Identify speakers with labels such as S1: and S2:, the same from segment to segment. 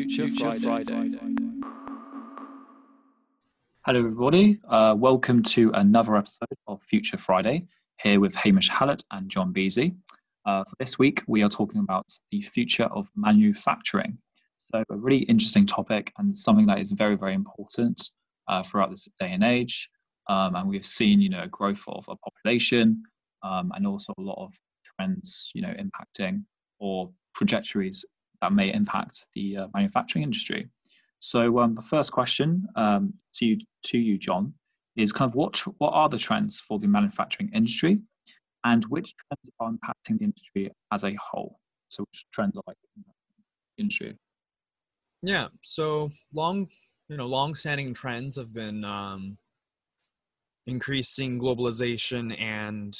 S1: Future, Future Friday. Friday.
S2: Hello, everybody. Uh, welcome to another episode of Future Friday, here with Hamish Hallett and John Beasy. Uh, for this week, we are talking about the future of manufacturing. So, a really interesting topic and something that is very, very important uh, throughout this day and age. Um, and we've seen, you know, growth of a population um, and also a lot of trends, you know, impacting or trajectories that may impact the uh, manufacturing industry. So um, the first question um, to you, to you, John, is kind of what what are the trends for the manufacturing industry, and which trends are impacting the industry as a whole? So which trends are like the industry?
S3: Yeah. So long, you know, long-standing trends have been um, increasing globalization and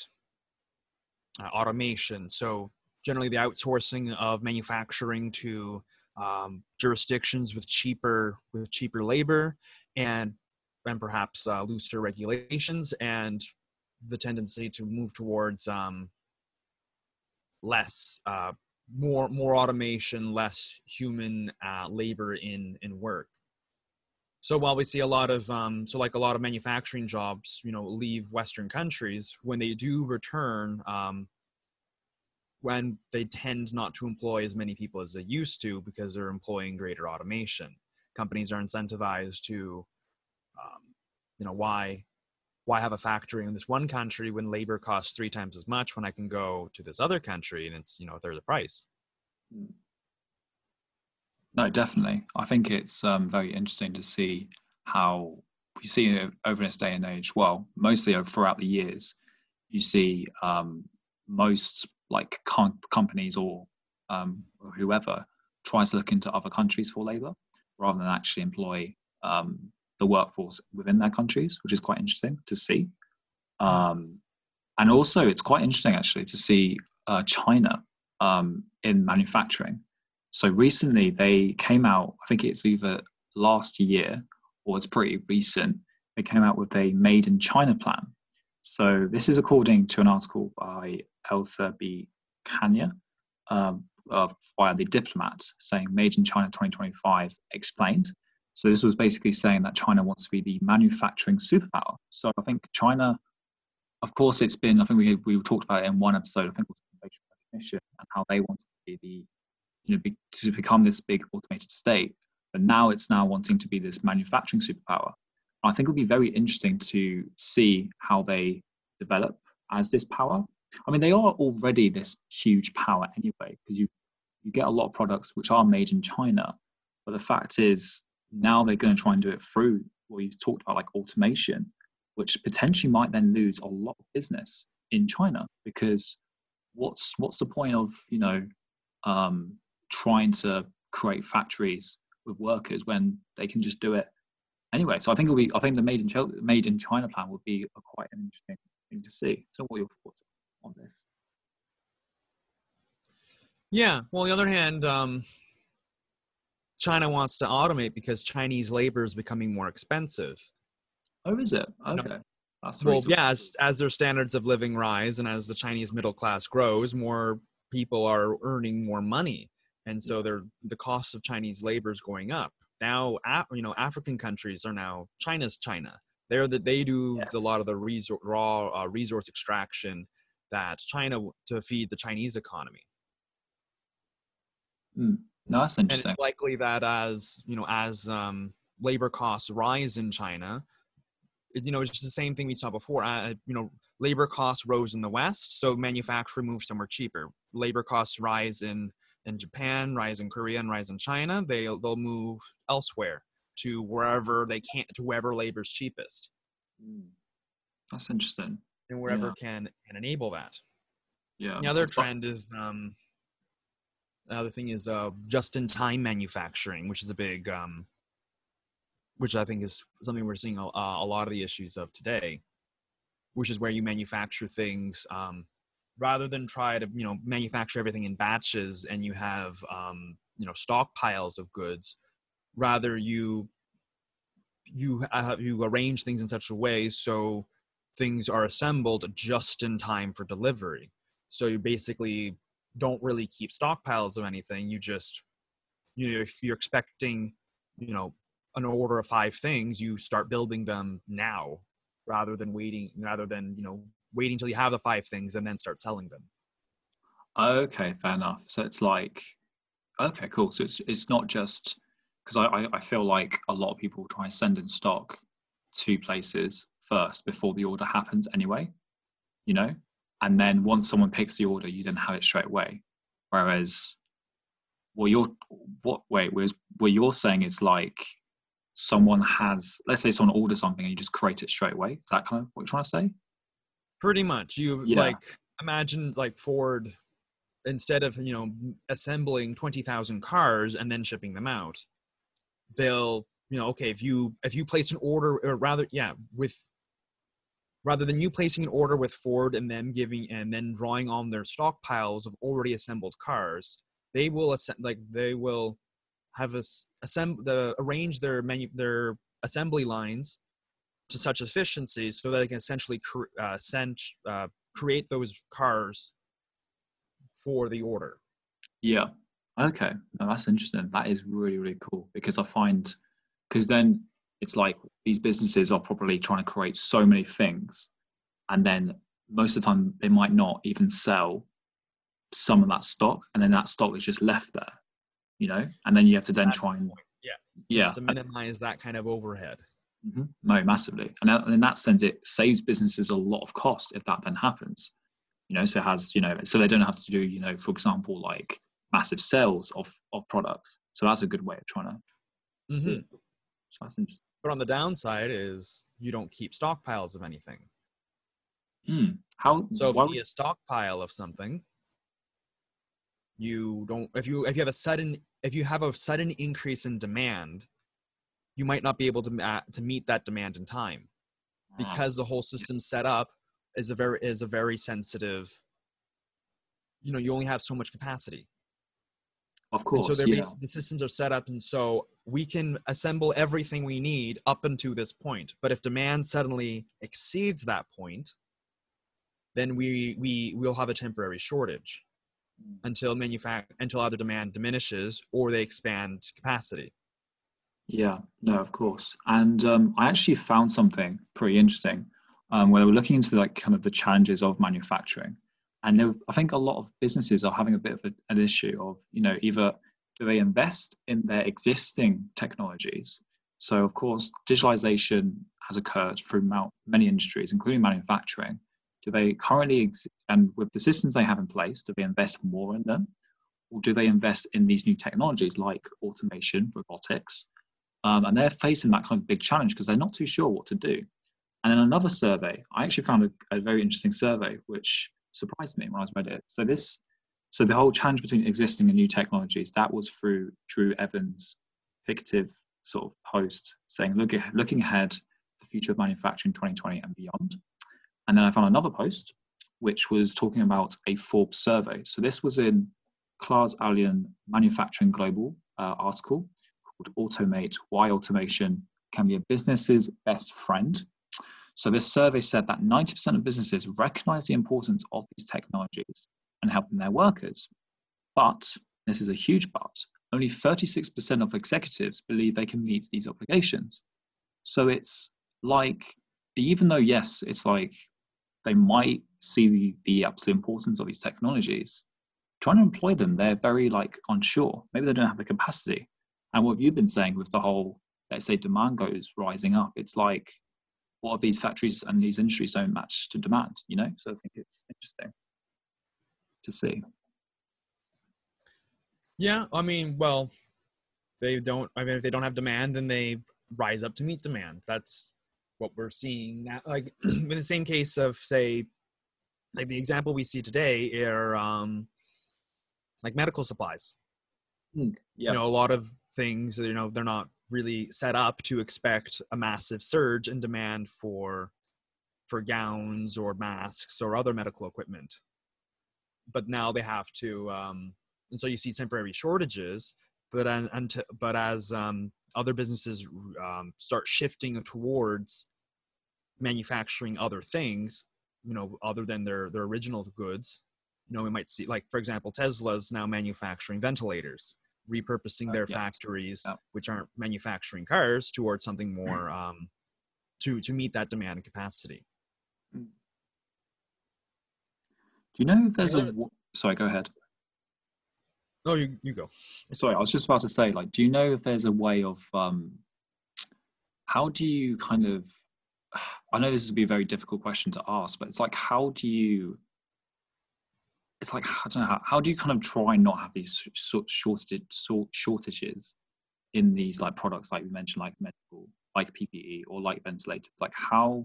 S3: uh, automation. So generally, the outsourcing of manufacturing to um, jurisdictions with cheaper with cheaper labor and and perhaps uh, looser regulations and the tendency to move towards um, less uh, more more automation less human uh, labor in in work. So while we see a lot of um, so like a lot of manufacturing jobs you know leave western countries when they do return um, when they tend not to employ as many people as they used to because they're employing greater automation. Companies are incentivized to, um, you know, why why have a factory in this one country when labor costs three times as much when I can go to this other country and it's you know a third the price.
S2: No, definitely. I think it's um, very interesting to see how we see over this day and age. Well, mostly throughout the years, you see um, most like com- companies or um, whoever tries to look into other countries for labor rather than actually employ um, the workforce within their countries, which is quite interesting to see. Um, and also, it's quite interesting actually to see uh, China um, in manufacturing. So recently, they came out. I think it's either last year or it's pretty recent. They came out with a made in China plan. So this is according to an article by Elsa B. Kania um, uh, via the Diplomat, saying "Made in China 2025 explained." So this was basically saying that China wants to be the manufacturing superpower. So I think China, of course, it's been. I think we we talked about it in one episode. I think it was facial recognition and how they want to be the, you know, be, to become this big automated state. But now it's now wanting to be this manufacturing superpower. I think it'll be very interesting to see how they develop as this power I mean, they are already this huge power anyway, because you you get a lot of products which are made in China. But the fact is, now they're going to try and do it through what you talked about, like automation, which potentially might then lose a lot of business in China. Because what's what's the point of you know um, trying to create factories with workers when they can just do it anyway? So I think it'll be I think the made in China, made in China plan would be quite an interesting thing to see. So what are your thoughts? On this?
S3: Yeah. Well, on the other hand, um, China wants to automate because Chinese labor is becoming more expensive.
S2: Oh, is it? Okay.
S3: Well, yeah, as, as their standards of living rise and as the Chinese middle class grows, more people are earning more money. And so they're, the cost of Chinese labor is going up. Now, you know, African countries are now China's China. They're the, they do yes. a lot of the resor- raw uh, resource extraction that China to feed the Chinese economy.
S2: Mm. That's interesting.
S3: And it's likely that as you know, as um, labor costs rise in China, it, you know, it's just the same thing we saw before. Uh, you know, labor costs rose in the West, so manufacturing moved somewhere cheaper. Labor costs rise in in Japan, rise in Korea, and rise in China. They they'll move elsewhere to wherever they can't to wherever labor's cheapest.
S2: Mm. That's interesting
S3: and wherever yeah. can can enable that.
S2: Yeah.
S3: The other trend is um, another thing is uh, just-in-time manufacturing, which is a big, um, which I think is something we're seeing a, a lot of the issues of today, which is where you manufacture things um, rather than try to you know manufacture everything in batches and you have um, you know stockpiles of goods. Rather, you you have you arrange things in such a way so things are assembled just in time for delivery. So you basically don't really keep stockpiles of anything. You just you know if you're expecting you know an order of five things you start building them now rather than waiting rather than you know waiting until you have the five things and then start selling them
S2: Okay, fair enough. So it's like, okay, cool. So it's it's not just because I, I I feel like a lot of people try and send in stock to places first before the order happens anyway, you know, and then once someone picks the order, you then have it straight away. Whereas, well, you're what? Wait, whereas what you're saying is like someone has, let's say someone orders something and you just create it straight away. Is that kind of what you're trying to say?
S3: pretty much you
S2: Yeah.
S3: like imagine like ford instead of you know assembling 20000 cars and then shipping them out they'll you know okay if you if you place an order or rather yeah with rather than you placing an order with ford and them giving and then drawing on their stockpiles of already assembled cars they will like they will have us assemble the arrange their menu their assembly lines to such efficiency so that they can essentially cr- uh, send uh, create those cars for the order
S2: Yeah. Okay. That's interesting. That is really, really cool because I find, because then it's like these businesses are probably trying to create so many things. And then most of the time they might not even sell some of that stock. And then that stock is just left there, you know? And then you have to then
S3: That's
S2: try and,
S3: yeah
S2: yeah.
S3: To minimize that kind of overhead
S2: hmm No, massively. And in that sense, it saves businesses a lot of cost if that then happens. You know, so it has, you know, so they don't have to do, you know, for example, like massive sales of, of products. So that's a good way of trying to.
S3: Mhm.
S2: So that's interesting.
S3: But on the downside is you don't keep stockpiles of anything
S2: Hmm. How,
S3: So if you need a stockpile of something, you don't. If you if you have a sudden if you have a sudden increase in demand, you might not be able to ma- to meet that demand in time
S2: Ah,
S3: because the whole system set up is a very is a very sensitive. You know, you only have so much capacity,
S2: of
S3: and
S2: course,
S3: so they're
S2: yeah.
S3: the systems are set up, and so we can assemble everything we need up until this point. But if demand suddenly exceeds that point, then we we will have a temporary shortage
S2: Mm.
S3: until manufact until either demand diminishes or they expand capacity.
S2: Yeah, no, of course. And um, I actually found something pretty interesting um, where we were looking into like kind of the challenges of manufacturing. And there, I think a lot of businesses are having a bit of a, an issue of, you know, either do they invest in their existing technologies? So, of course, digitalization has occurred throughout many industries, including manufacturing. Do they currently, ex- and with the systems they have in place, do they invest more in them? Or do they invest in these new technologies like automation, robotics? Um, and they're facing that kind of big challenge because they're not too sure what to do. And then another survey, I actually found a, a very interesting survey which surprised me when I was read it. So this, so the whole challenge between existing and new technologies, that was through Drew Evans' fictive sort of post saying, look, looking ahead, the future of manufacturing 2020 and beyond. And then I found another post which was talking about a Forbes survey. So this was in Klaas Alien Manufacturing Global uh, article called Automate Why Automation Can Be a Business's Best Friend. So, this survey said that 90% of businesses recognize the importance of these technologies and helping their workers. But, this is a huge but, only 36% of executives believe they can meet these obligations. So, it's like, even though, yes, it's like they might see the, absolute importance of these technologies, trying to employ them, they're very like unsure. Maybe they don't have the capacity. And what you've been saying with the whole, let's say, demand goes rising up, it's like, what if these factories and these industries don't match to demand? You know, so I think it's interesting to see.
S3: Yeah, I mean, well, they don't. I mean, if they don't have demand, then they rise up to meet demand. That's what we're seeing now. Like in the same case of say, like the example we see today are um, like medical supplies.
S2: Yeah.
S3: You know, a lot of things. You know, they're not really set up to expect a massive surge in demand for for gowns or masks or other medical equipment. But now they have to, um, and so you see temporary shortages. But and, and to, but as um, other businesses um, start shifting towards manufacturing other things, you know, other than their their original goods, you know, we might see like for example, Tesla's now manufacturing ventilators. repurposing
S2: Uh,
S3: their
S2: yes.
S3: factories, which aren't manufacturing cars, towards something more um, to to meet that demand and capacity.
S2: Do you know if there's a? Sorry, go ahead.
S3: No, you you go.
S2: Sorry, I was just about to say, like, do you know if there's a way of um, how do you kind of? I know this would be a very difficult question to ask, but it's like, how do you? It's like I don't know how, how do you kind of try and not have these sh- sort shortage sort shortages in these like products like we mentioned, like medical, like PPE or like ventilators. Like how?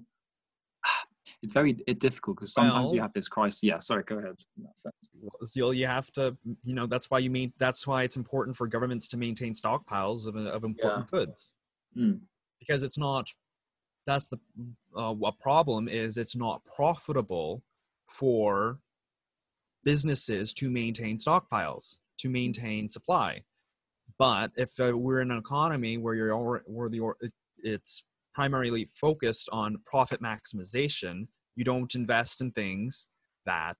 S2: It's very it's difficult because sometimes you have this crisis. Yeah, sorry, go ahead. In that sense.
S3: So you have to, you know, that's why you mean that's why it's important for governments to maintain stockpiles of, of important goods
S2: Mm.
S3: because it's not. That's the uh, a problem is it's not profitable for businesses to maintain stockpiles to maintain supply. But if uh, we're in an economy where you're alre- where the it- it's primarily focused on profit maximization, you don't invest in things that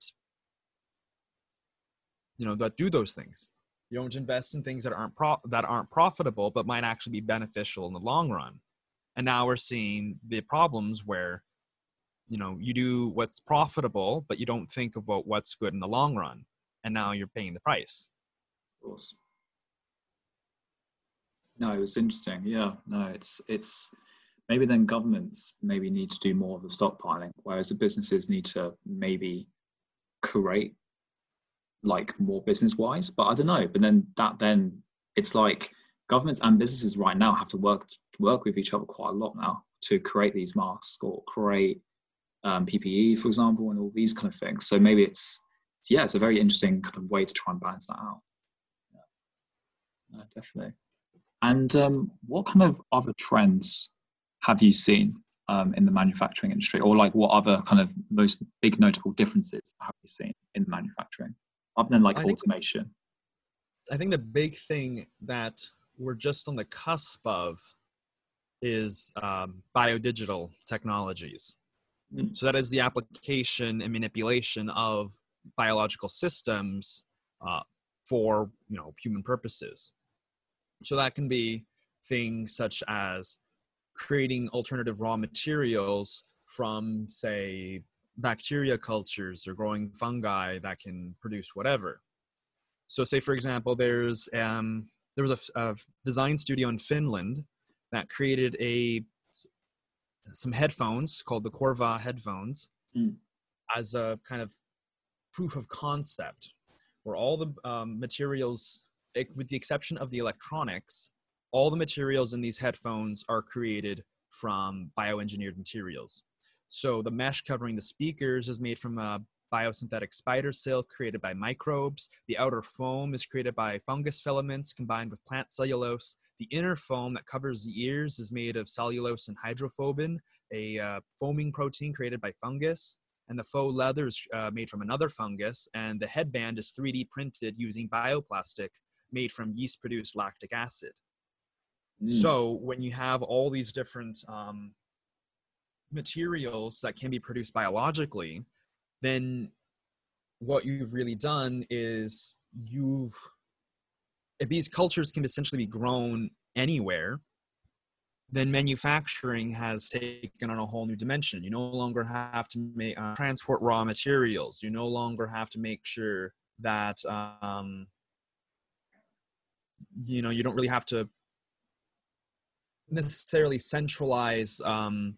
S3: you know that do those things. You don't invest in things that aren't pro- that aren't profitable but might actually be beneficial in the long run. And now we're seeing the problems where you know you do what's profitable but you don't think about what's good in the long run and now you're paying the price.
S2: Of course. No, it was interesting. Yeah, no, it's it's maybe then governments maybe need to do more of the stockpiling, whereas the businesses need to maybe create like more business wise. But I don't know. But then that then it's like governments and businesses right now have to work work with each other quite a lot now to create these masks or create um, PPE, for example, and all these kind of things. So maybe it's yeah, it's a very interesting kind of way to try and balance that out. Yeah, definitely. And um, what kind of other trends have you seen um, in the manufacturing industry, or like what other kind of most big notable differences have you seen in manufacturing, other than like
S3: I think-
S2: automation?
S3: I think the big thing that we're just on the cusp of is um, biodigital technologies.
S2: Mm.
S3: So that is the application and manipulation of biological systems uh, for you know human purposes. So that can be things such as creating alternative raw materials from say bacteria cultures or growing fungi that can produce whatever. So, say for example, there's um, there was a design studio in Finland that created a some headphones called the Korvaa headphones
S2: Mm.
S3: as a kind of proof of concept, where all the um, materials, with the exception of the electronics, all the materials in these headphones are created from bioengineered materials. So the mesh covering the speakers is made from a biosynthetic spider silk created by microbes. The outer foam is created by fungus filaments combined with plant cellulose. The inner foam that covers the ears is made of cellulose and hydrophobin, a uh, foaming protein created by fungus. And the faux leather is uh, made from another fungus. And the headband is 3D printed using bioplastic made from yeast produced lactic acid.
S2: Mm.
S3: So when you have all these different um, materials that can be produced biologically, then what you've really done is you've if these cultures can essentially be grown anywhere then manufacturing has taken on a whole new dimension you no longer have to make uh, transport raw materials you no longer have to make sure that um, you know you don't really have to necessarily centralize um,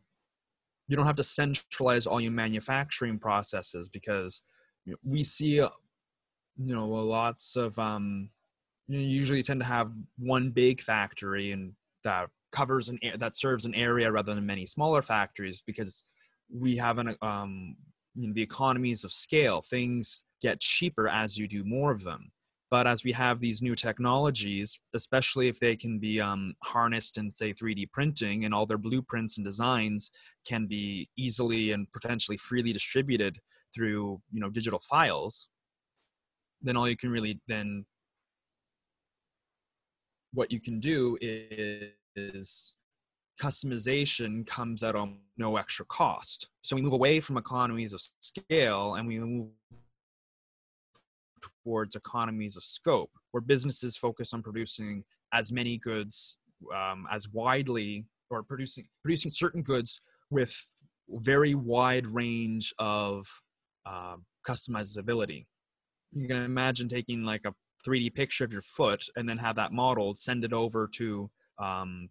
S3: you don't have to centralize all your manufacturing processes because we see uh, you know lots of um you usually tend to have one big factory and that covers an that serves an area rather than many smaller factories because we have an um you know, the economies of scale. Things get cheaper as you do more of them but as we have these new technologies especially if they can be um, harnessed in say 3d printing and all their blueprints and designs can be easily and potentially freely distributed through you know digital files then all you can really then what you can do is, is customization comes at no extra cost. So we move away from economies of scale and we move towards economies of scope, where businesses focus on producing as many goods um, as widely or producing producing certain goods with very wide range of uh, customizability. You can imagine taking like a 3D picture of your foot and then have that model send it over to um,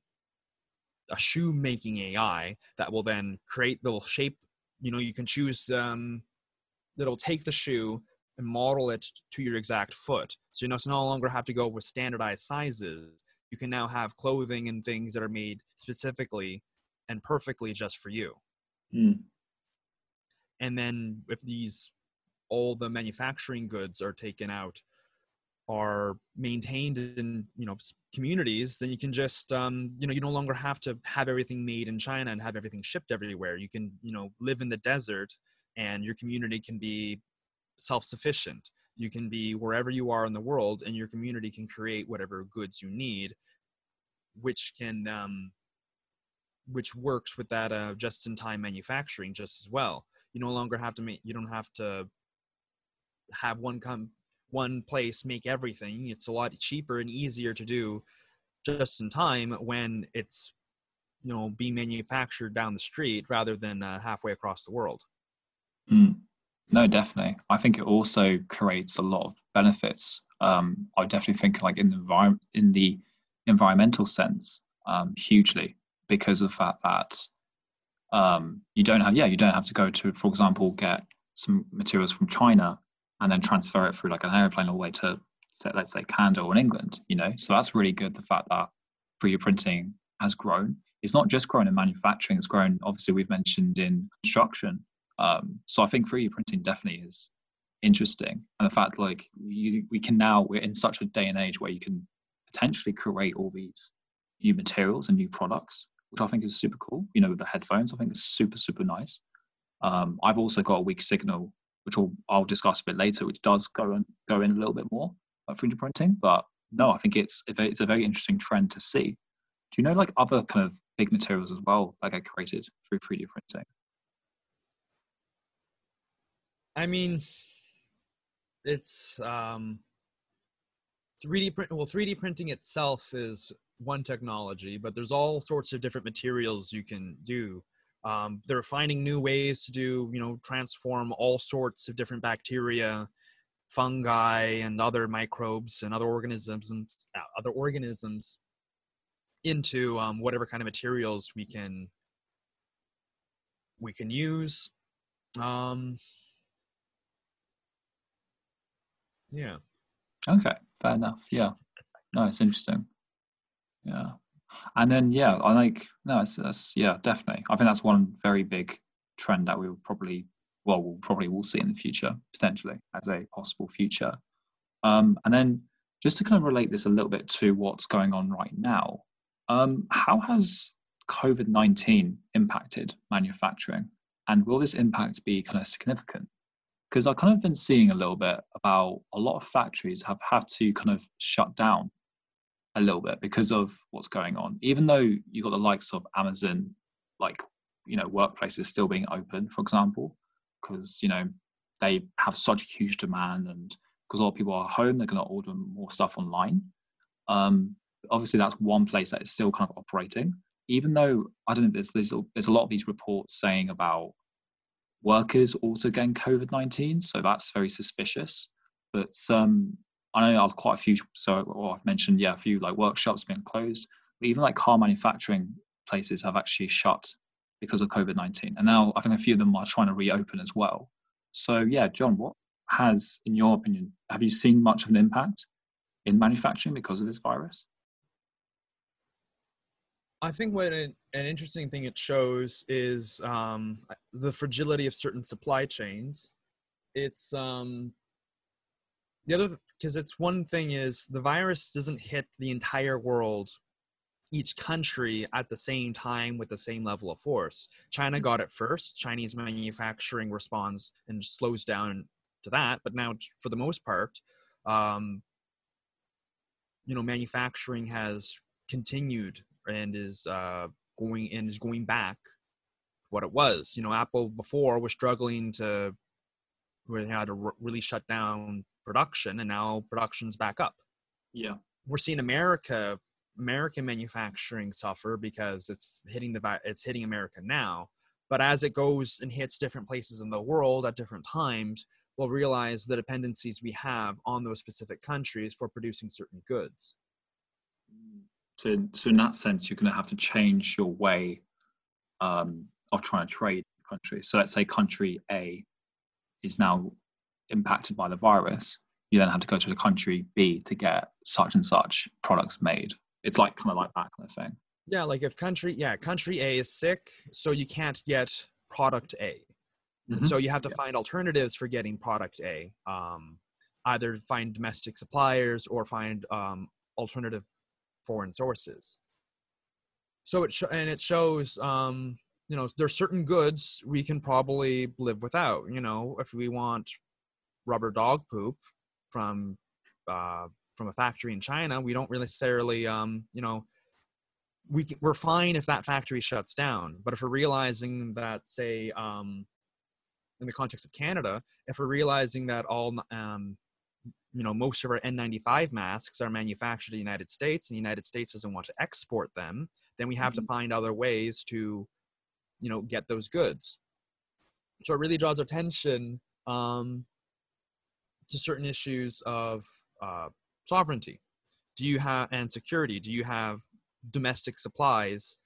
S3: a shoe making AI that will then create the shape. You know, you can choose um, that'll take the shoe and model it to your exact foot. So you know, no longer have to go with standardized sizes. You can now have clothing and things that are made specifically and perfectly just for you.
S2: Mm.
S3: And then if these all the manufacturing goods are taken out are maintained in you know communities then you can just um, you know you no longer have to have everything made in china and have everything shipped everywhere you can you know live in the desert and your community can be self-sufficient you can be wherever you are in the world and your community can create whatever goods you need which can um, which works with that uh, just-in-time manufacturing just as well you no longer have to make you don't have to have one come one place make everything. It's a lot cheaper and easier to do just in time when it's you know being manufactured down the street rather than uh, halfway across the world.
S2: Mm. No, definitely. I think it also creates a lot of benefits. Um, I definitely think like in the environment, in the environmental sense, um, hugely because of the fact that um, you don't have, yeah, you don't have to go to, for example, get some materials from China and then transfer it through like an airplane all the way to let's say Canada or in England, you know. So that's really good. The fact that 3D printing has grown. It's not just grown in manufacturing, it's grown obviously we've mentioned in construction. Um, so I think 3D printing definitely is interesting. And the fact like you, we can now we're in such a day and age where you can potentially create all these new materials and new products, which I think is super cool. You know, with the headphones, I think it's super, super nice. Um, I've also got a weak signal which will, I'll discuss a bit later, which does go and go in a little bit more about 3D printing. But no, I think it's it's a very interesting trend to see. Do you know like other kind of big materials as well that get created through 3D printing?
S3: I mean, it's um, 3D print. Well, 3D printing itself is one technology, but there's all sorts of different materials you can do. Um, they're finding new ways to do, you know, transform all sorts of different bacteria, fungi, and other microbes and other organisms and uh, other organisms into um, whatever kind of materials we can we can use. Um, yeah.
S2: Okay, fair enough. Yeah. No, it's interesting. Yeah and then yeah i like no it's, that's yeah definitely i think that's one very big trend that we will probably well we'll probably will see in the future potentially as a possible future um, and then just to kind of relate this a little bit to what's going on right now um, how has covid-19 impacted manufacturing and will this impact be kind of significant because i've kind of been seeing a little bit about a lot of factories have had to kind of shut down a little bit because of what's going on. Even though you've got the likes of Amazon, like, you know, workplaces still being open, for example, because, you know, they have such huge demand and because a lot of people are home, they're going to order more stuff online. Um, obviously, that's one place that is still kind of operating. Even though I don't know, there's, there's there's a lot of these reports saying about workers also getting COVID nineteen, so that's very suspicious. But um, I know quite a few. So, I've mentioned, yeah, a few like workshops being closed. But even like car manufacturing places have actually shut because of COVID nineteen, and now I think a few of them are trying to reopen as well. So, yeah, John, what has, in your opinion, have you seen much of an impact in manufacturing because of this virus?
S3: I think what an, an interesting thing it shows is um, the fragility of certain supply chains. It's um, the other because it's one thing is the virus doesn't hit the entire world each country at the same time with the same level of force china got it first chinese manufacturing responds and slows down to that but now for the most part um, you know manufacturing has continued and is uh, going and is going back what it was. You know apple before was struggling to we had to really shut down production and now production's back up.
S2: Yeah.
S3: we're seeing america american manufacturing suffer because it's hitting the it's hitting america now. But as it goes and hits different places in the world at different times we'll realize the dependencies we have on those specific countries for producing certain goods
S2: So, so in that sense, you're going to have to change your way um, of trying to trade the country. So, let's say country A is now impacted by the virus. You then have to go to the country B to get such and such products made. It's like kind of like that kind of thing.
S3: yeah like if country yeah country a is sick so you can't get product a
S2: Mhm.
S3: so you have to find alternatives for getting product A. Um, either find domestic suppliers or find um, alternative foreign sources. So it sh- and it shows, um, you know, there's certain goods we can probably live without. You know, if we want rubber dog poop from uh, from a factory in China, we don't really necessarily, um, you know, we c- we're fine if that factory shuts down. But if we're realizing that, say, um, in the context of Canada, if we're realizing that all, um, you know, most of our N95 masks are manufactured in the United States, and the United States doesn't want to export them, then we have to find other ways to, you know, get those goods. So it really draws attention um, to certain issues of uh, sovereignty. Do you have and security? Do you have domestic supplies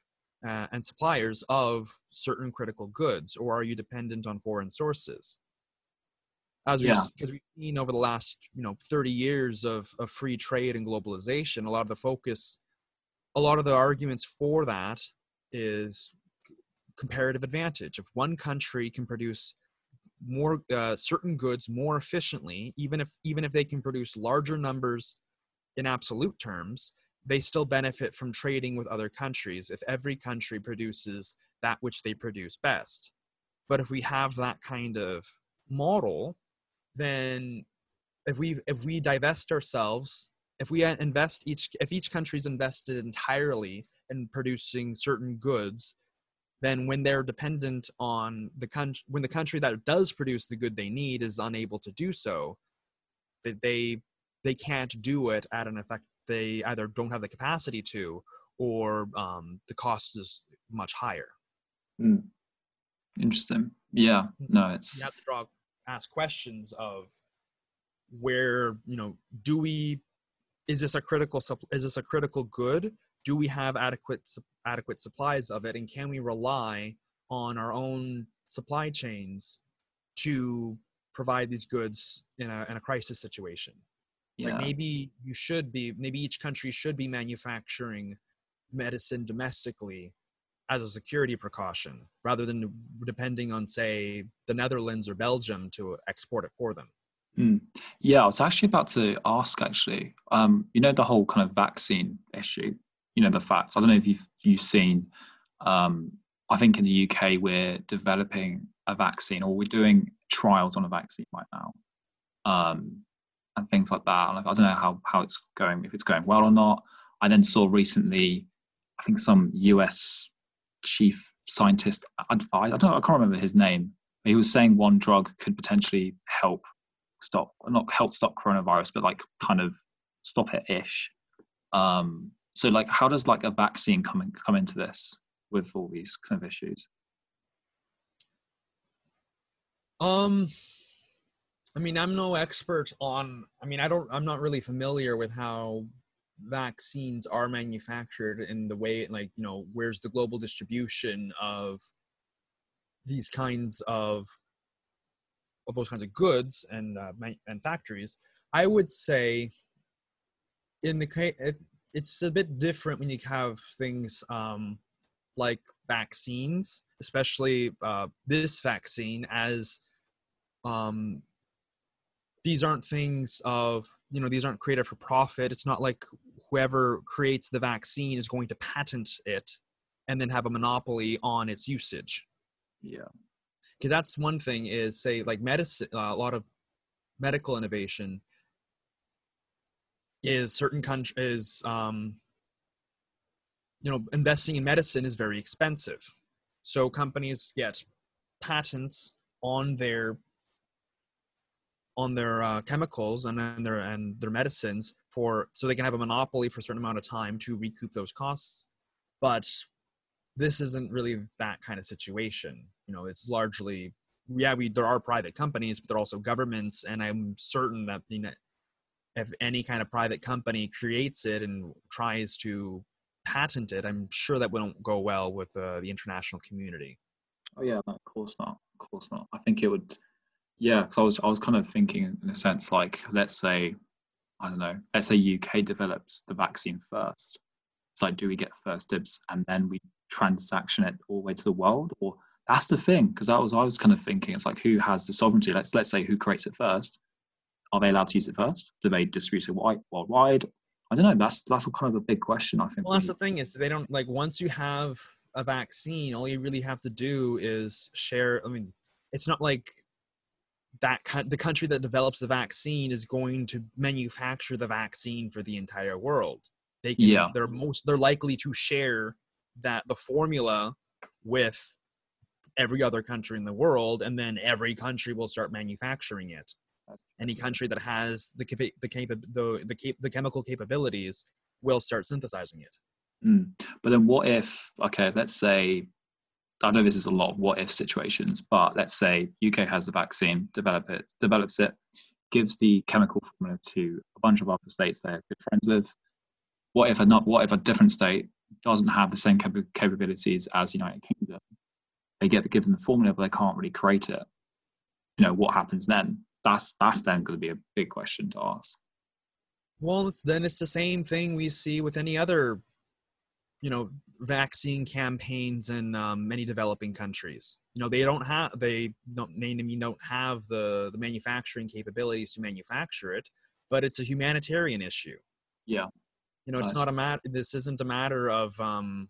S3: uh, and suppliers of certain critical goods, or are you dependent on foreign sources? As we,
S2: Yeah.
S3: because we've seen over the last, you know, 30 years of, of free trade and globalization, a lot of the focus, a lot of the arguments for that is comparative advantage. If one country can produce more uh, certain goods more efficiently, even if even if they can produce larger numbers in absolute terms, they still benefit from trading with other countries if every country produces that which they produce best. But if we have that kind of model, then if we if we divest ourselves, if we invest each if each country's invested entirely in producing certain goods, then when they're dependent on the country when the country that does produce the good they need is unable to do so, that they they can't do it at an effect they either don't have the capacity to or um, the cost is much higher.
S2: Mm. Interesting. Yeah. No, it's
S3: You have to draw ask questions of where you know do we is this a critical is this a critical good? Do we have adequate adequate supplies of it, and can we rely on our own supply chains to provide these goods in a in a crisis situation?
S2: yeah.
S3: Like maybe you should be, maybe each country should be manufacturing medicine domestically as a security precaution rather than depending on, say, the Netherlands or Belgium to export it for them.
S2: Mm. Yeah, I was actually about to ask. Actually, um, you know the whole kind of vaccine issue. You know the facts. I don't know if you've you've seen. Um, I think in the UK we're developing a vaccine, or we're doing trials on a vaccine right now, um, and things like that. I don't know how how it's going, if it's going well or not. I then saw recently, I think some US chief scientist. I, I don't. I can't remember his name. He was saying one drug could potentially help stop not help stop coronavirus but like kind of stop it ish um so like how does like a vaccine come in, come into this with all these kind of issues
S3: Um, I mean, I'm no expert on. I mean, I don't. I'm not really familiar with how vaccines are manufactured in the way, like you know, where's the global distribution of these kinds of of those kinds of goods and uh, and factories. I would say, in the case, it, it's a bit different when you have things um, like vaccines, especially uh, this vaccine, as um, these aren't things of you know these aren't created for profit. It's not like whoever creates the vaccine is going to patent it and then have a monopoly on its usage.
S2: Yeah.
S3: Because that's one thing is say like medicine uh, a lot of medical innovation is certain country is um you know investing in medicine is very expensive. So companies get patents on their on their uh, chemicals and, and their and their medicines for so they can have a monopoly for a certain amount of time to recoup those costs. But this isn't really that kind of situation you know it's largely yeah we there are private companies but there are also governments and i'm certain that you know if any kind of private company creates it and tries to patent it i'm sure that wouldn't go well with uh, the international community.
S2: Oh yeah of course not of course not. I think it would yeah because i was i was kind of thinking in a sense like let's say i don't know let's say uk develops the vaccine first. It's like do we get first dibs and then we transaction it all the way to the world? Or that's the thing because that was i was kind of thinking it's like who has the sovereignty? Let's let's say who creates it first. Are they allowed to use it first? Do they distribute it worldwide? I don't know that's that's kind of a big question i think.
S3: Well that's the thing is they don't like once you have a vaccine all you really have to do is share i mean it's not like that the country that develops the vaccine is going to manufacture the vaccine for the entire world they can yeah. they're most they're likely to share that the formula with every other country in the world and then every country will start manufacturing it any country that has the the the the, cap- the chemical capabilities will start synthesizing it
S2: mm. but then what if okay let's say i know this is a lot of what if situations but let's say uk has the vaccine develop it develops it gives the chemical formula to a bunch of other states they're good friends with what if a not what if a different state doesn't have the same cap- capabilities as United Kingdom? They get given the formula, but they can't really create it. You know what happens then? That's that's then going to be a big question to ask.
S3: Well, it's, then it's the same thing we see with any other, you know, vaccine campaigns in um, many developing countries. You know, they don't have they don't name don't have the the manufacturing capabilities to manufacture it, but it's a humanitarian issue.
S2: Yeah
S3: you know it's not a matter this isn't a matter of um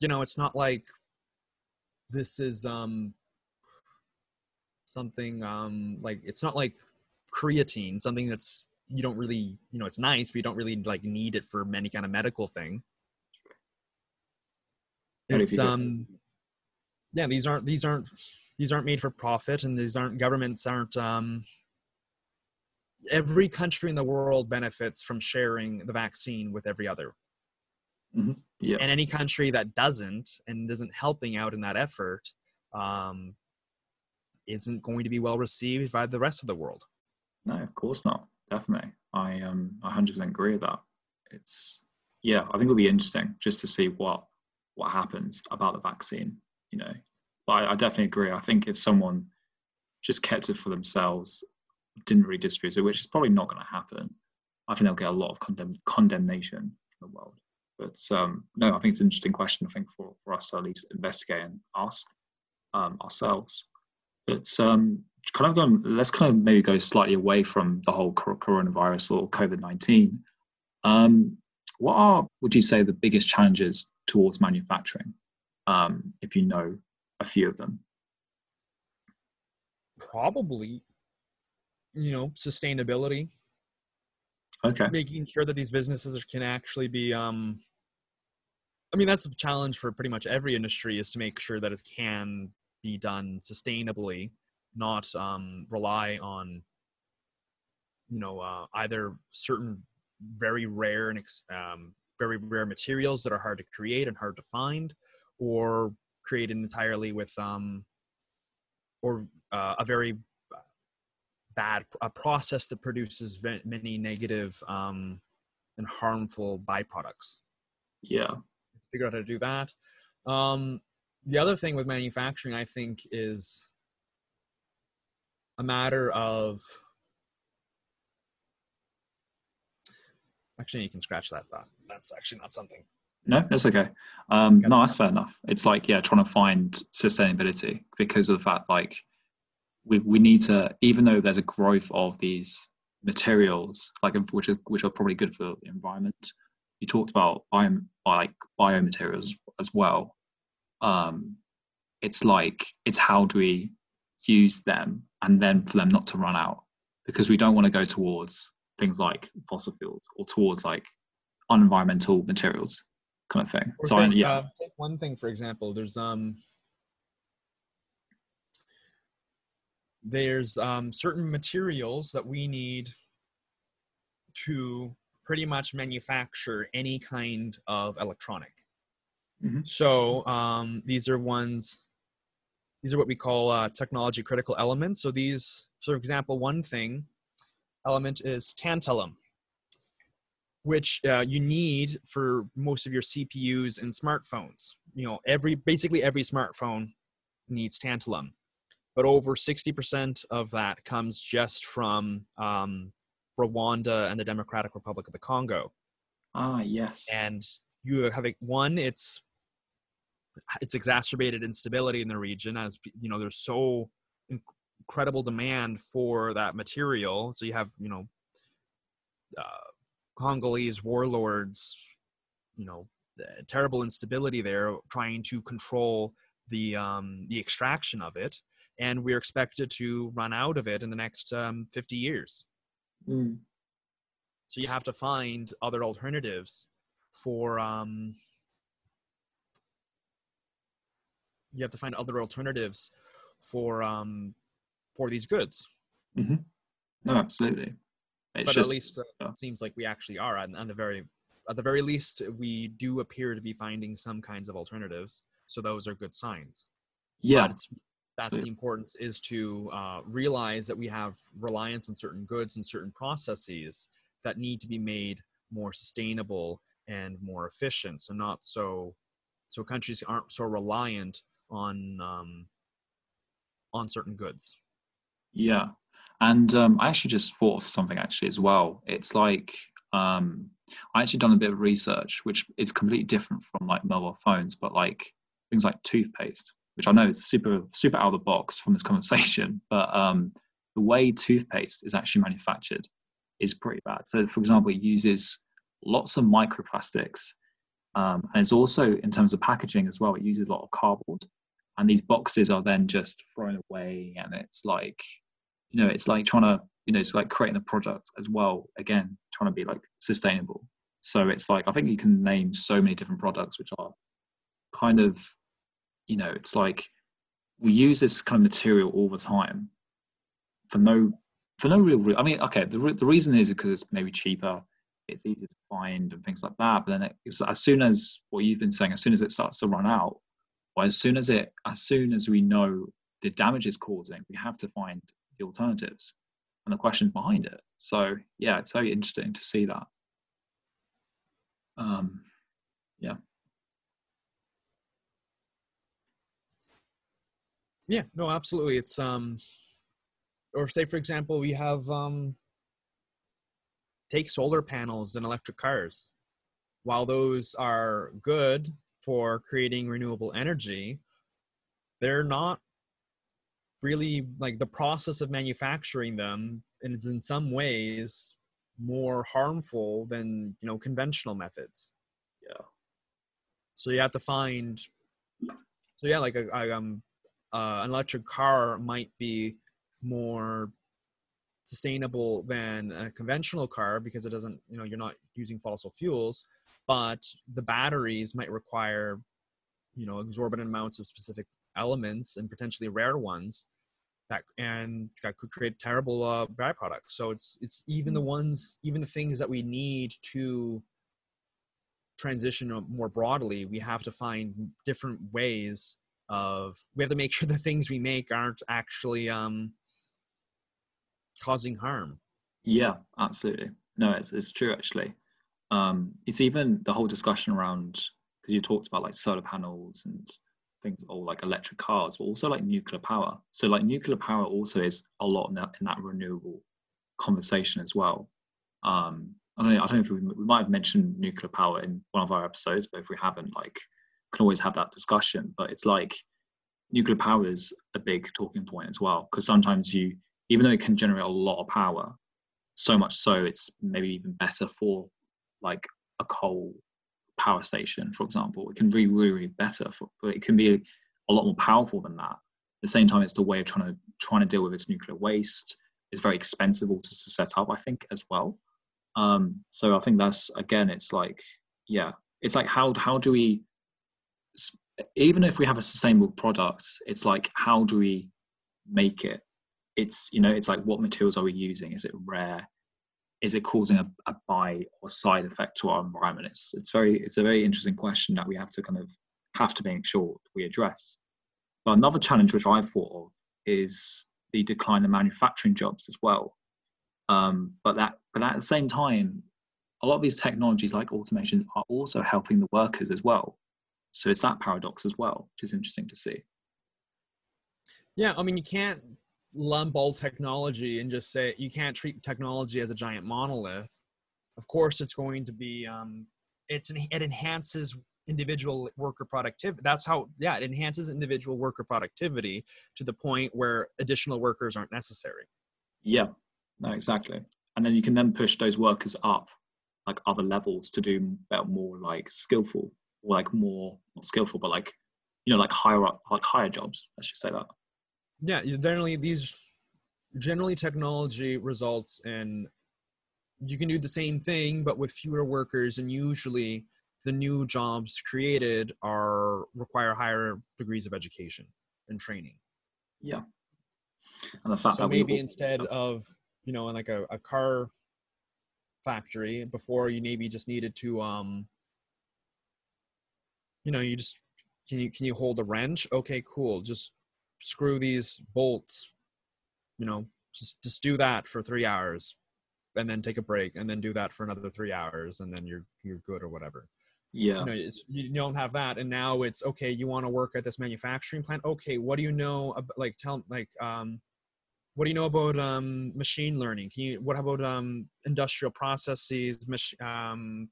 S3: you know it's not like this is um something um like it's not like creatine something that's you don't really you know it's nice but you don't really like need it for any kind of medical thing it's um yeah these aren't these aren't these aren't made for profit and these aren't governments aren't um every country in the world benefits from sharing the vaccine with every other.
S2: Mm-hmm. Yeah.
S3: And any country that doesn't and isn't helping out in that effort um, isn't going to be well received by the rest of the world.
S2: No, of course not. Definitely. I um 100% agree with that. It's yeah, I think it'll be interesting just to see what what happens about the vaccine, you know. But I, I definitely agree. I think if someone just kept it for themselves didn't really it, which is probably not going to happen. I think they'll get a lot of condemn- condemnation from the world. But um, no, I think it's an interesting question. I think for, for us to at least investigate and ask um, ourselves. But um, kind of going, let's kind of maybe go slightly away from the whole coronavirus or COVID nineteen. Um, what are would you say the biggest challenges towards manufacturing? Um, if you know a few of them.
S3: Probably you know sustainability
S2: okay
S3: making sure that these businesses can actually be um i mean that's a challenge for pretty much every industry is to make sure that it can be done sustainably not um rely on you know uh, either certain very rare and um, very rare materials that are hard to create and hard to find or created entirely with um or uh, a very bad a process that produces many negative um, and harmful byproducts.
S2: Yeah,
S3: figure out how to do that. Um, the other thing with manufacturing, I think, is a matter of actually you can scratch that thought. That's actually not something.
S2: No, that's okay. Um, no, that's fair enough. It's like yeah, trying to find sustainability because of the fact like we, we need to even though there's a growth of these materials like which are which are probably good for the environment you talked about bio, like biomaterials as well um it's like it's how do we use them and then for them not to run out because we don't want to go towards things like fossil fuels or towards like unenvironmental materials kind of thing
S3: or so think, I, yeah uh, take one thing for example there's um there's um, certain materials that we need to pretty much manufacture any kind of electronic.
S2: Mm-hmm.
S3: So um, these are ones, these are what we call uh, technology critical elements. So these, so for example, one thing element is tantalum, which uh, you need for most of your CPUs and smartphones. You know, every basically every smartphone needs tantalum, but over 60% of that comes just from um, Rwanda and the Democratic Republic of the Congo.
S2: Ah, yes.
S3: And you have a, one, it's it's exacerbated instability in the region as you know there's so incredible demand for that material. So you have you know uh, Congolese warlords, you know, terrible instability there, trying to control the um, the extraction of it, and we're expected to run out of it in the next um, 50 years.
S2: Mm.
S3: So you have to find other alternatives for um, you have to find other alternatives for um, for these goods.
S2: Mm-hmm. No, absolutely.
S3: It's but just, at least uh, it seems like we actually are, and on the very at the very least, we do appear to be finding some kinds of alternatives. So those are good signs.
S2: Yeah,
S3: that's the importance is to uh, realize that we have reliance on certain goods and certain processes that need to be made more sustainable and more efficient. So not so so countries aren't so reliant on um, on certain goods.
S2: Yeah, and um, I actually just thought of something actually as well. It's like um, I actually done a bit of research, which is completely different from like mobile phones, but like things like toothpaste, which I know is super super out of the box from this conversation, but um, the way toothpaste is actually manufactured is pretty bad. So, for example, it uses lots of microplastics, um, and it's also in terms of packaging as well. It uses a lot of cardboard, and these boxes are then just thrown away, and it's like, you know, it's like trying to, you know, it's like creating the product as well. Again, trying to be like sustainable. So it's like I think you can name so many different products which are kind of you know it's like we use this kind of material all the time for no for no real re- i mean okay the, the reason is because it's maybe cheaper it's easier to find and things like that but then as soon as what you've been saying as soon as it starts to run out or as soon as it as soon as we know the damage is causing we have to find the alternatives and the questions behind it so yeah it's very interesting to see that um yeah
S3: Yeah, no, absolutely. It's um, or say for example, we have um, take solar panels and electric cars. While those are good for creating renewable energy, they're not really like the process of manufacturing them and is in some ways more harmful than you know conventional methods.
S2: Yeah.
S3: So you have to find so yeah like I, I um uh, an electric car might be more sustainable than a conventional car because it doesn't you know you're not using fossil fuels but the batteries might require you know exorbitant amounts of specific elements and potentially rare ones that and that could create terrible uh, byproducts so it's it's even the ones even the things that we need to transition more broadly we have to find different ways of we have to make sure the things we make aren't actually um, causing harm.
S2: Yeah, absolutely. No, it's it's true actually. Um, it's even the whole discussion around because you talked about like solar panels and things, or like electric cars, but also like nuclear power. So like nuclear power also is a lot in that in that renewable conversation as well. Um, I don't know. I don't know if we, we might have mentioned nuclear power in one of our episodes, but if we haven't, like can always have that discussion. But it's like nuclear power is a big talking point as well because sometimes you, even though it can generate a lot of power, so much so it's maybe even better for like a coal power station, for example. It can be really, really better, for, it can be a lot more powerful than that. At the same time, it's the way of trying to trying to deal with its nuclear waste. It's very expensive to, to set up, I think, as well. Um, so I think that's again, it's like, yeah, it's like how how do we even if we have a sustainable product, it's like how do we make it it's you know it's like what materials are we using is it rare is it causing a, a buy or side effect to our environment? It's it's very it's a very interesting question that we have to kind of have to make sure we address. But another challenge which i thought of is the decline in manufacturing jobs as well. Um, but that but at the same time a lot of these technologies like automations are also helping the workers as well. So it's that paradox as well which is interesting to see.
S3: Yeah i mean you can't lump all technology and just say you can't treat technology as a giant monolith. Of course, it's going to be um, it's it enhances individual worker productivity. That's how yeah, it enhances individual worker productivity to the point where additional workers aren't necessary.
S2: Yeah, no, exactly. And then you can then push those workers up like other levels to do more like skillful or like more not skillful, but like you know like higher up like higher jobs. Let's just say that
S3: yeah generally these generally technology results in you can do the same thing but with fewer workers and usually the new jobs created are require higher degrees of education and training.
S2: Yeah. And the fact
S3: so maybe instead of you know in like a, a car factory before you maybe just needed to um you know you just can you can you hold a wrench? Okay cool just screw these bolts you know just just do that for three hours and then take a break and then do that for another three hours and then you're you're good or whatever.
S2: Yeah.
S3: You know you don't have that and now it's okay you want to work at this manufacturing plant? Okay what do you know about, like tell like um what do you know about um machine learning? Can you what about um industrial processes mach- um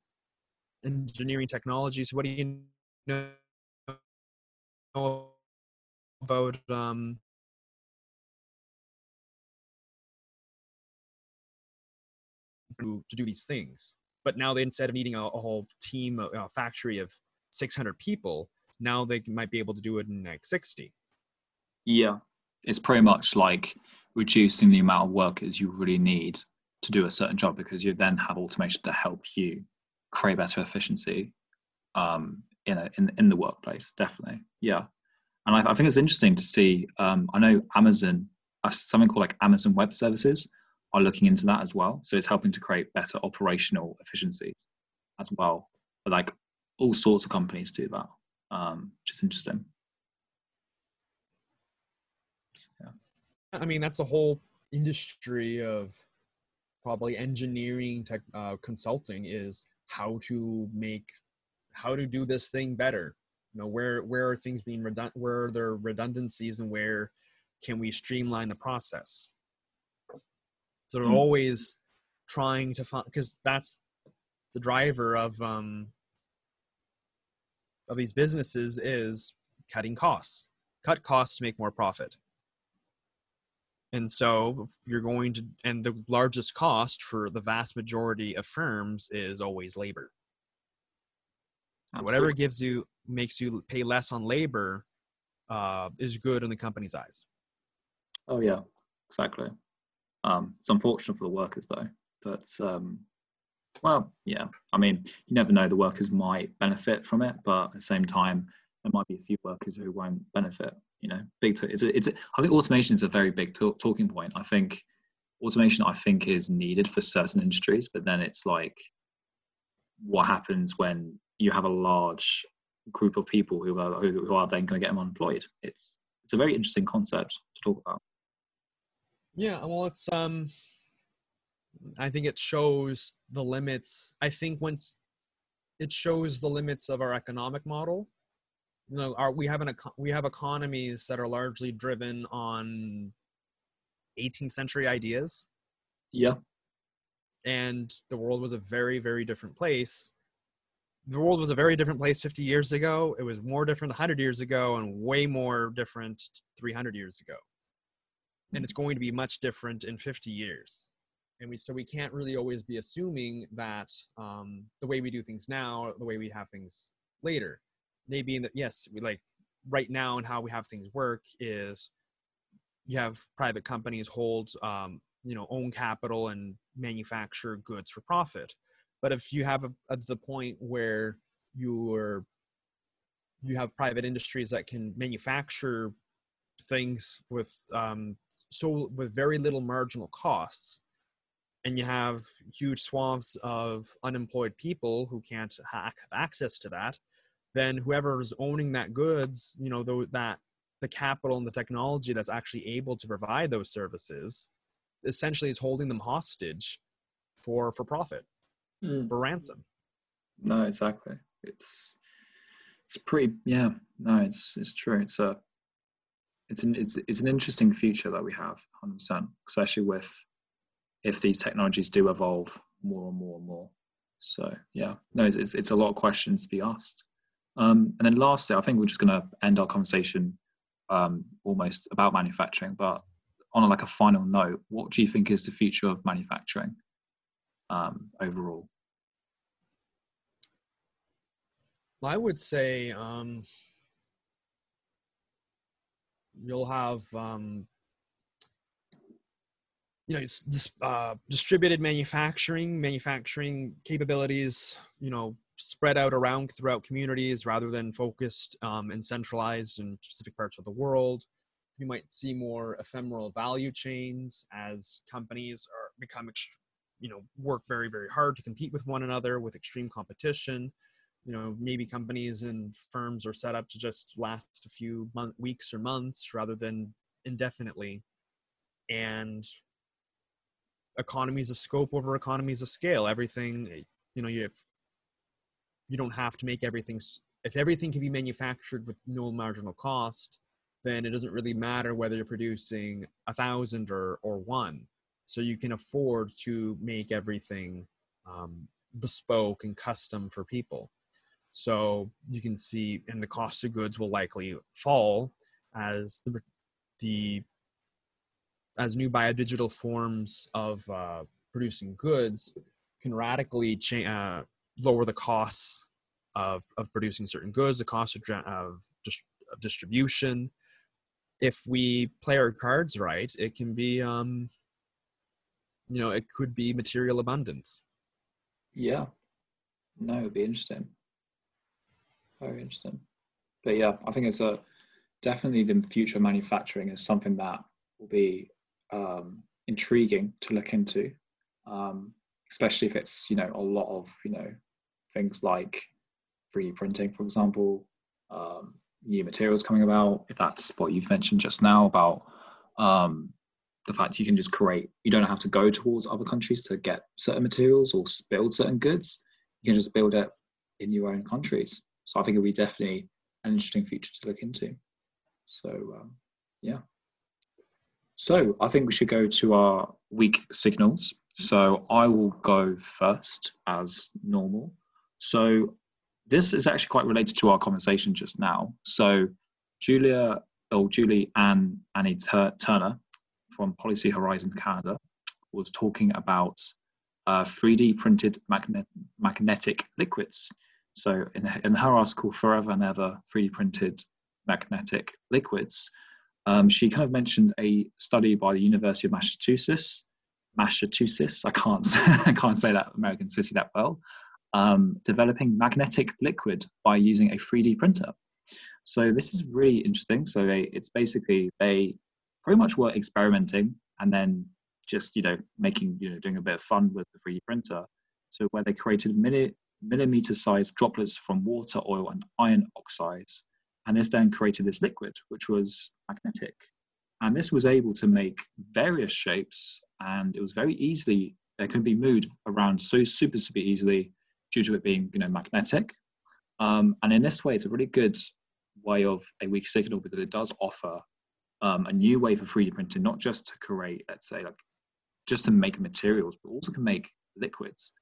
S3: engineering technologies? What do you know about um, to, to do these things. But now they instead of needing a, a whole team, a, a factory of 600 people, now they might be able to do it in like 60.
S2: Yeah, it's pretty much like reducing the amount of workers you really need to do a certain job because you then have automation to help you create better efficiency um, in, a, in in the workplace. Definitely, yeah and I, I think it's interesting to see. Um, I know Amazon, uh, something called like Amazon Web Services, are looking into that as well. So it's helping to create better operational efficiencies as well. But like all sorts of companies do that, um, which is interesting.
S3: Yeah. I mean, that's a whole industry of probably engineering tech uh, consulting is how to make how to do this thing better you know where where are things being redundant where are there redundancies and where can we streamline the process? So they're mm. always trying to find because that's the driver of um of these businesses is cutting costs cut costs to make more profit. And so you're going to and the largest cost for the vast majority of firms is always labor whatever gives you makes you pay less on labor uh, is good in the company's eyes.
S2: Oh yeah, exactly. Um, it's unfortunate for the workers though, but um, well, yeah. I mean, you never know. The workers might benefit from it, but at the same time, there might be a few workers who won't benefit. You know, big. T- it's a, it's. A, I think automation is a very big talk, talking point. I think automation, I think, is needed for certain industries, but then it's like, what happens when you have a large group of people who are who, who are then going to get them unemployed. It's it's a very interesting concept to talk about.
S3: Yeah, well, it's um, I think it shows the limits. I think once it shows the limits of our economic model. You know, our, we have an we have economies that are largely driven on 18th century ideas.
S2: Yeah.
S3: And the world was a very very different place the world was a very different place 50 years ago. It was more different 100 years ago and way more different 300 years ago. And it's going to be much different in 50 years. And we, so we can't really always be assuming that um, the way we do things now, the way we have things later. Maybe in that, yes, we like right now and how we have things work is you have private companies hold, um, you know, own capital and manufacture goods for profit but if you have a, at the point where you're you have private industries that can manufacture things with um, so with very little marginal costs and you have huge swaths of unemployed people who can't ha- have access to that then whoever's owning that goods you know that the capital and the technology that's actually able to provide those services essentially is holding them hostage for for profit mm. for ransom
S2: no exactly. It's it's pretty yeah no it's it's true. It's a it's an it's, it's an interesting future that we have 100% especially with if these technologies do evolve more and more and more. So yeah no it's, it's, it's a lot of questions to be asked. Um, and then lastly i think we're just going to end our conversation um, almost about manufacturing but on like a final note what do you think is the future of manufacturing um, overall
S3: i would say um, you'll have um, you know uh, distributed manufacturing manufacturing capabilities you know spread out around throughout communities rather than focused um, and centralized in specific parts of the world. You might see more ephemeral value chains as companies are become you know work very very hard to compete with one another with extreme competition you know maybe companies and firms are set up to just last a few month, weeks or months rather than indefinitely. And economies of scope over economies of scale everything eh, you know you have, you don't have to make everything if everything can be manufactured with no marginal cost then it doesn't really matter whether you're producing a thousand or or one. So you can afford to make everything um, bespoke and custom for people so you can see, and the cost of goods will likely fall as the the as new biodigital forms of uh, producing goods can radically cha- uh, lower the costs of, of producing certain goods, the cost of, of, of, distribution. If we play our cards right, it can be, um, you know, it could be material abundance.
S2: Yeah, no, it'd be interesting very interesting. But yeah, I think it's a definitely the future of manufacturing is something that will be um, intriguing to look into, um, especially if it's you know a lot of you know things like 3D printing, for example, um, new materials coming about. If that's what you've mentioned just now about um, the fact you can just create, you don't have to go towards other countries to get certain materials or build certain goods. You can just build it in your own countries. So I think it'll be definitely an interesting feature to look into. So um, yeah. So I think we should go to our weak signals. So I will go first as normal. So this is actually quite related to our conversation just now. So Julia or Julie and Annie Turner from Policy Horizons Canada was talking about uh, 3D printed magnet- magnetic liquids. So in, in her article, Forever and Ever 3D Printed Magnetic Liquids, um, she kind of mentioned a study by the University of Massachusetts, Massachusetts, I can't, I can't say that American city that well, um, developing magnetic liquid by using a 3D printer. So this is really interesting. So they, it's basically, they pretty much were experimenting and then just, you know, making, you know, doing a bit of fun with the 3D printer. So where they created mini, millimeter sized droplets from water, oil, and iron oxides. And this then created this liquid, which was magnetic. And this was able to make various shapes, and it was very easily, it can be moved around so super, super easily due to it being, you know, magnetic. Um, and in this way, it's a really good way of a weak signal because it does offer um, a new way for 3D printing, not just to create, let's say, like just to make materials, but also can make liquids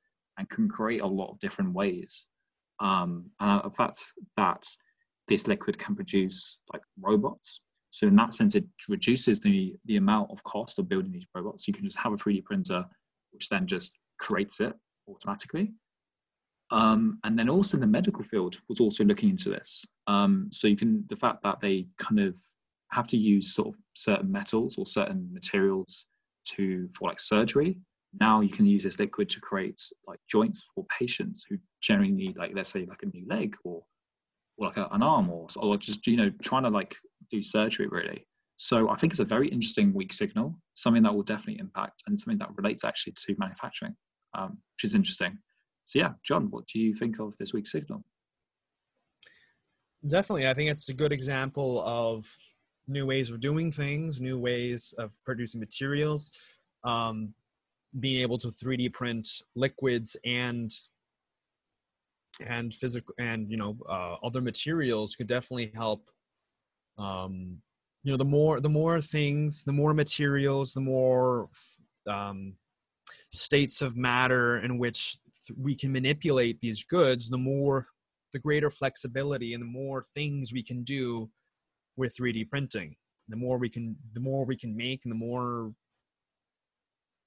S2: and can create a lot of different ways. Um, and the fact that this liquid can produce like robots. So in that sense, it reduces the, the amount of cost of building these robots. You can just have a 3D printer, which then just creates it automatically. Um, and then also the medical field was also looking into this. Um, so you can, the fact that they kind of have to use sort of certain metals or certain materials to, for like surgery, now you can use this liquid to create like joints for patients who generally need like let's say like a new leg or, or like a, an arm or or just you know trying to like do surgery really So I think it's a very interesting weak signal, something that will definitely impact and something that relates actually to manufacturing, um, which is interesting. So yeah, John, what do you think of this weak signal?
S3: Definitely, I think it's a good example of new ways of doing things, new ways of producing materials, um, being able to 3D print liquids and and physical and you know uh, other materials could definitely help. Um, you know, the more the more things, the more materials, the more um, states of matter in which we can manipulate these goods, the more the greater flexibility and the more things we can do with 3D printing. The more we can, the more we can make, and the more,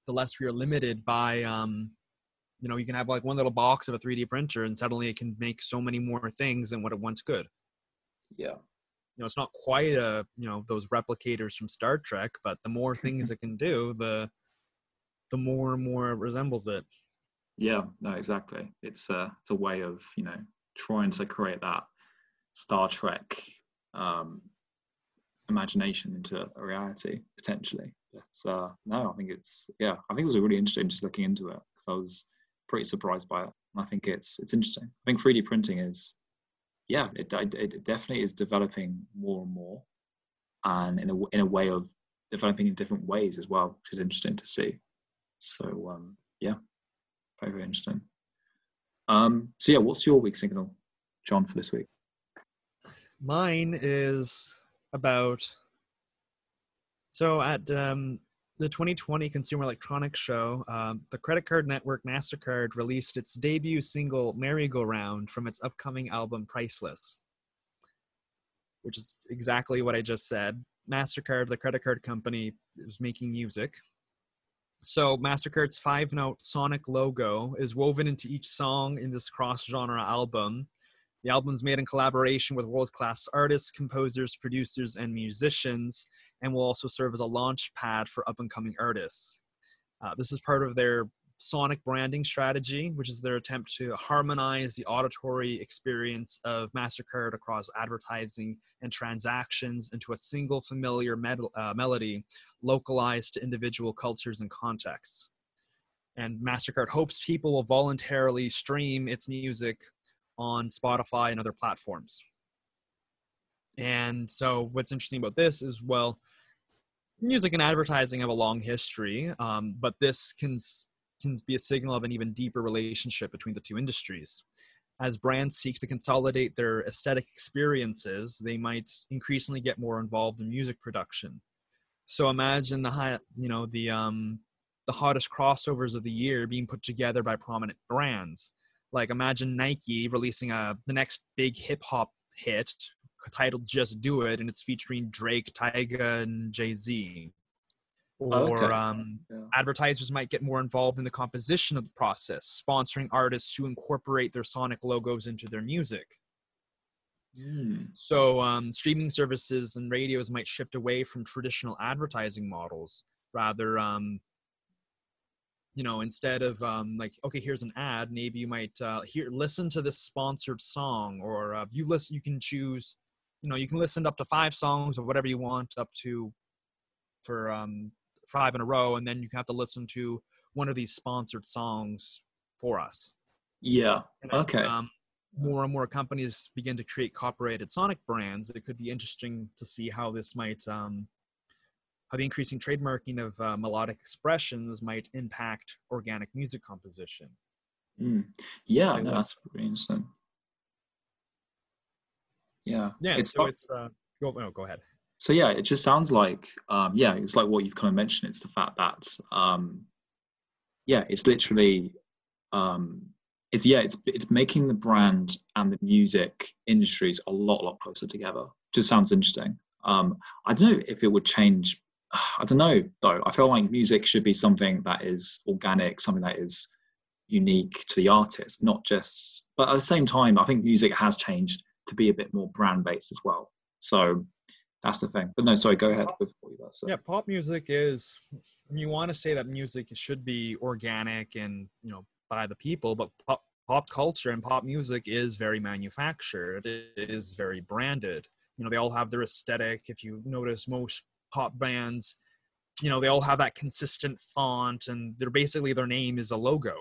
S3: the less we are limited by. Um, you know, you can have like one little box of a 3D printer, and suddenly it can make so many more things than what it once could.
S2: Yeah.
S3: You know, it's not quite a you know those replicators from Star Trek, but the more things it can do, the the more and more it resembles it.
S2: Yeah, no, exactly. It's a it's a way of you know trying to create that Star Trek um, imagination into a reality potentially. But uh, no, I think it's yeah, I think it was really interesting just looking into it because I was pretty surprised by it. And I think it's it's interesting. I think 3D printing is yeah, it, it definitely is developing more and more, and in a in a way of developing in different ways as well, which is interesting to see. So um, yeah, very very interesting. Um, so yeah, what's your weak signal, John, for this week?
S3: Mine is about so at um, the 2020 Consumer Electronics Show, um, the credit card network MasterCard released its debut single Merry-Go-Round from its upcoming album Priceless, which is exactly what I just said. MasterCard, the credit card company, is making music. So MasterCard's five note sonic logo is woven into each song in this cross genre album. The album's made in collaboration with world class artists, composers, producers, and musicians, and will also serve as a launch pad for up and coming artists. Uh, this is part of their sonic branding strategy, which is their attempt to harmonize the auditory experience of MasterCard across advertising and transactions into a single familiar med- uh, melody localized to individual cultures and contexts. And MasterCard hopes people will voluntarily stream its music on Spotify and other platforms. And so, what's interesting about this is well, music and advertising have a long history, um, but this can can be a signal of an even deeper relationship between the two industries. As brands seek to consolidate their aesthetic experiences, they might increasingly get more involved in music production. So imagine the high, you know, the um, the hottest crossovers of the year being put together by prominent brands. Like imagine Nike releasing a the next big hip hop hit titled "Just Do It" and it's featuring Drake, Tyga, and Jay Z or okay. um, yeah. advertisers might get more involved in the composition of the process, sponsoring artists who incorporate their sonic logos into their music. Mm. So, um, streaming services and radios might shift away from traditional advertising models. Rather, um, you know, instead of um, like, okay, here's an ad, maybe you might uh, hear listen to this sponsored song, or uh, you listen. You can choose, you know, you can listen up to five songs or whatever you want, up to for um, five in a row, and then you have to listen to one of these sponsored songs for us.
S2: Yeah. okay.
S3: Um, more and more companies begin to create copyrighted sonic brands. It could be interesting to see how this might, um, how the increasing trademarking of uh, melodic expressions might impact organic music composition.
S2: Mm. Yeah, no, that's pretty interesting. Yeah.
S3: Yeah. It's so not, it's. Uh, go. No, go ahead
S2: so yeah it just sounds like um, yeah it's like what you've kind of mentioned it's the fact that um, yeah it's literally um, it's yeah it's it's making the brand and the music industries a lot lot closer together just sounds interesting um, i don't know if it would change i don't know though i feel like music should be something that is organic something that is unique to the artist not just but at the same time i think music has changed to be a bit more brand based as well so that's the thing. But no, sorry, go ahead before you
S3: so. Yeah, pop music is. You want to say that music should be organic and you know by the people, but pop, pop culture and pop music is very manufactured. It is very branded. You know, they all have their aesthetic. If you notice, most top bands, you know, they all have that consistent font, and they're basically their name is a logo.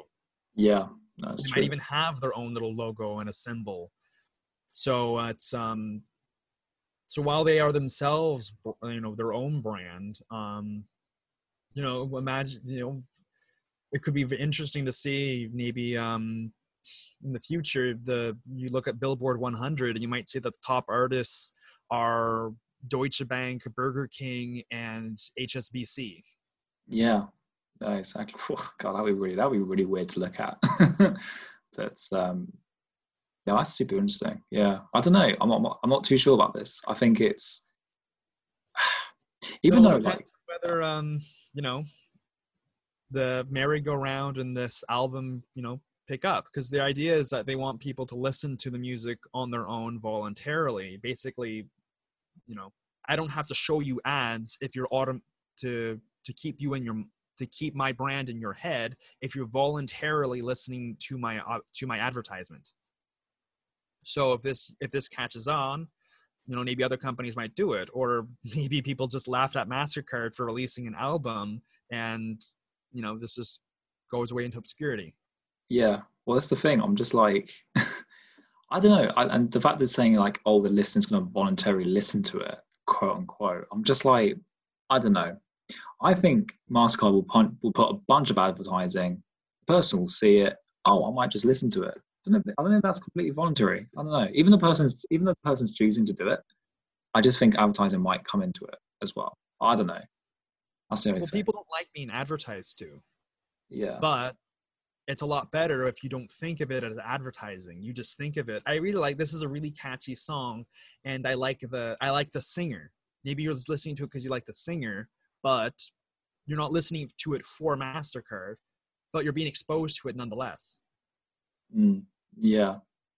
S2: Yeah, that's
S3: they
S2: true.
S3: might even have their own little logo and a symbol. So uh, it's um, so while they are themselves, you know, their own brand, um, you know, imagine, you know, it could be interesting to see maybe um, in the future the you look at Billboard 100 and you might see that the top artists are Deutsche Bank, Burger King, and HSBC.
S2: Yeah, no, exactly. God, that'd be really that'd be really weird to look at. That's um, yeah, that's super interesting. Yeah, I don't know. I'm not. I'm not too sure about this. I think it's even
S3: It
S2: though like
S3: whether um you know the merry-go-round and this album you know pick up because the idea is that they want people to listen to the music on their own voluntarily basically you know i don't have to show you ads if you're autom- to to keep you in your to keep my brand in your head if you're voluntarily listening to my uh, to my advertisement. So if this if this catches on you know maybe other companies might do it or maybe people just laughed at mastercard for releasing an album and you know this just goes away into obscurity.
S2: Yeah, well, that's the thing. I'm just like, I don't know. I, and the fact that it's saying like, oh, the listener's going to voluntarily listen to it, quote unquote. I'm just like, I don't know. I think Mastercard will, punt, will put a bunch of advertising. The person will see it. Oh, I might just listen to it. I don't know. If, I don't know if that's completely voluntary. I don't know. Even the person's even the person's choosing to do it. I just think advertising might come into it as well. I don't know. That's the only
S3: well
S2: thing.
S3: people don't like being advertised to
S2: yeah.
S3: but it's a lot better if you don't think of it as advertising you just think of it i really like this is a really catchy song and i like the i like the singer maybe you're just listening to it because you like the singer but you're not listening to it for mastercard but you're being exposed to it nonetheless
S2: Mm, yeah.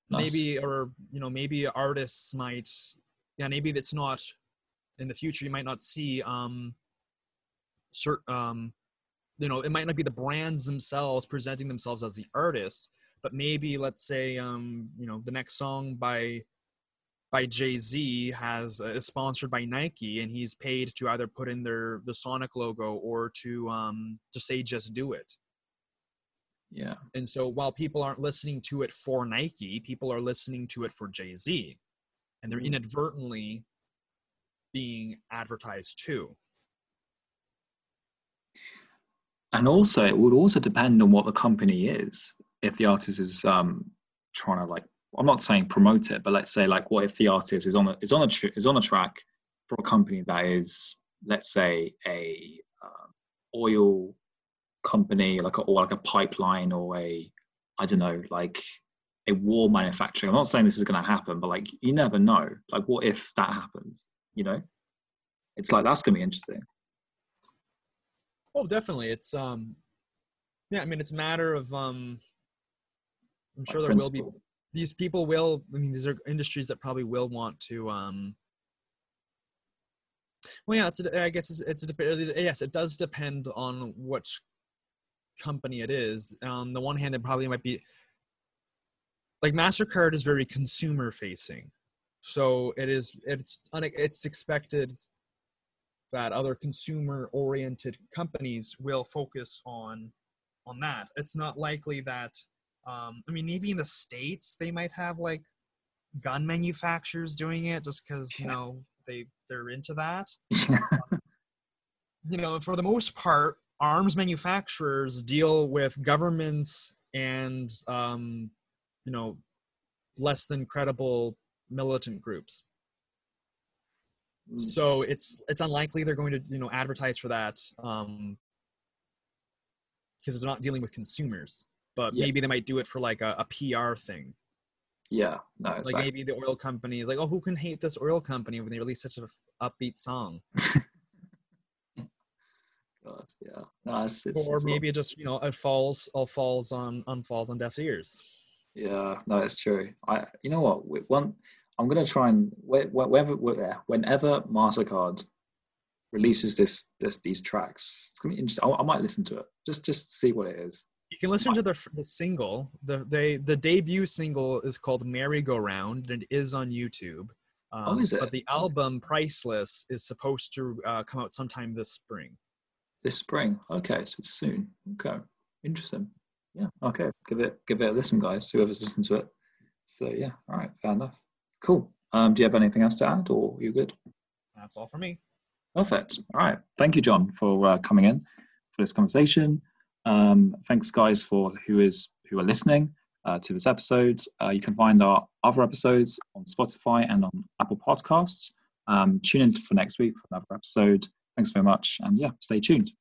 S2: Nice.
S3: maybe or you know maybe artists might yeah maybe it's not in the future you might not see um certain um you know it might not be the brands themselves presenting themselves as the artist but maybe let's say um you know the next song by by Jay-Z has uh, is sponsored by Nike and he's paid to either put in their the Sonic logo or to um to say just do it
S2: Yeah.
S3: and so while people aren't listening to it for Nike, people are listening to it for Jay Z. And they're
S2: Mm.
S3: inadvertently being advertised too.
S2: And also it would also depend on what the company is. If the artist is um trying to like i'm not saying promote it but let's say like what if the artist is on a is on a tr- is on a track for a company that is let's say a um, oil company like a, or like a pipeline or a i don't know like a war manufacturing i'm not saying this is going to happen but like you never know. Like what if that happens you know? It's like that's going to be interesting
S3: Oh, definitely. It's um yeah, I mean it's a matter of um I'm sure there will be these people will I mean these are industries that probably will want to um well yeah it's a, I guess it's, it's a, yes it does depend on which company it is. On the one hand it probably might be like mastercard is very consumer facing so it is it's it's expected that other consumer oriented companies will focus on on that it's not likely that um, i mean maybe in the states they might have like gun manufacturers doing it just because you know they they're into that you know for the most part arms manufacturers deal with governments and um, you know less than credible militant groups. So it's it's unlikely they're going to you know advertise for that um because it's not dealing with consumers but
S2: Yeah.
S3: maybe they might do it for like a, a pr thing
S2: yeah no it's
S3: like maybe the oil company is like oh who can hate this oil company when they release such an upbeat song
S2: God, yeah. No, it's, it's,
S3: or
S2: it's
S3: maybe it just you know it falls all falls on on falls on deaf ears
S2: yeah, no, it's true. I, you know what? One, I'm gonna try and whe- whe- whenever, whe- whenever Mastercard releases this, this, these tracks, it's gonna be interesting. I, I might listen to it just, just to see what it is.
S3: you can listen to the the single the they the debut single is called merry go round and it is on youtube Um,
S2: oh, is it?
S3: But the album Priceless is supposed to uh, come out sometime this spring.
S2: This spring. Okay, so it's soon. Okay, interesting. Yeah. Okay, give it give it a listen, guys. Whoever's listened to it. So yeah. All right. Fair enough. Cool. Um, do you have anything else to add, or you're good?
S3: That's all for me.
S2: Perfect. All right. Thank you, John, for uh, coming in for this conversation. Um, thanks, guys, for who is who are listening uh, to this episode. Uh, you can find our other episodes on Spotify and on Apple Podcasts. Um, tune in for next week for another episode. Thanks very much, and yeah, stay tuned.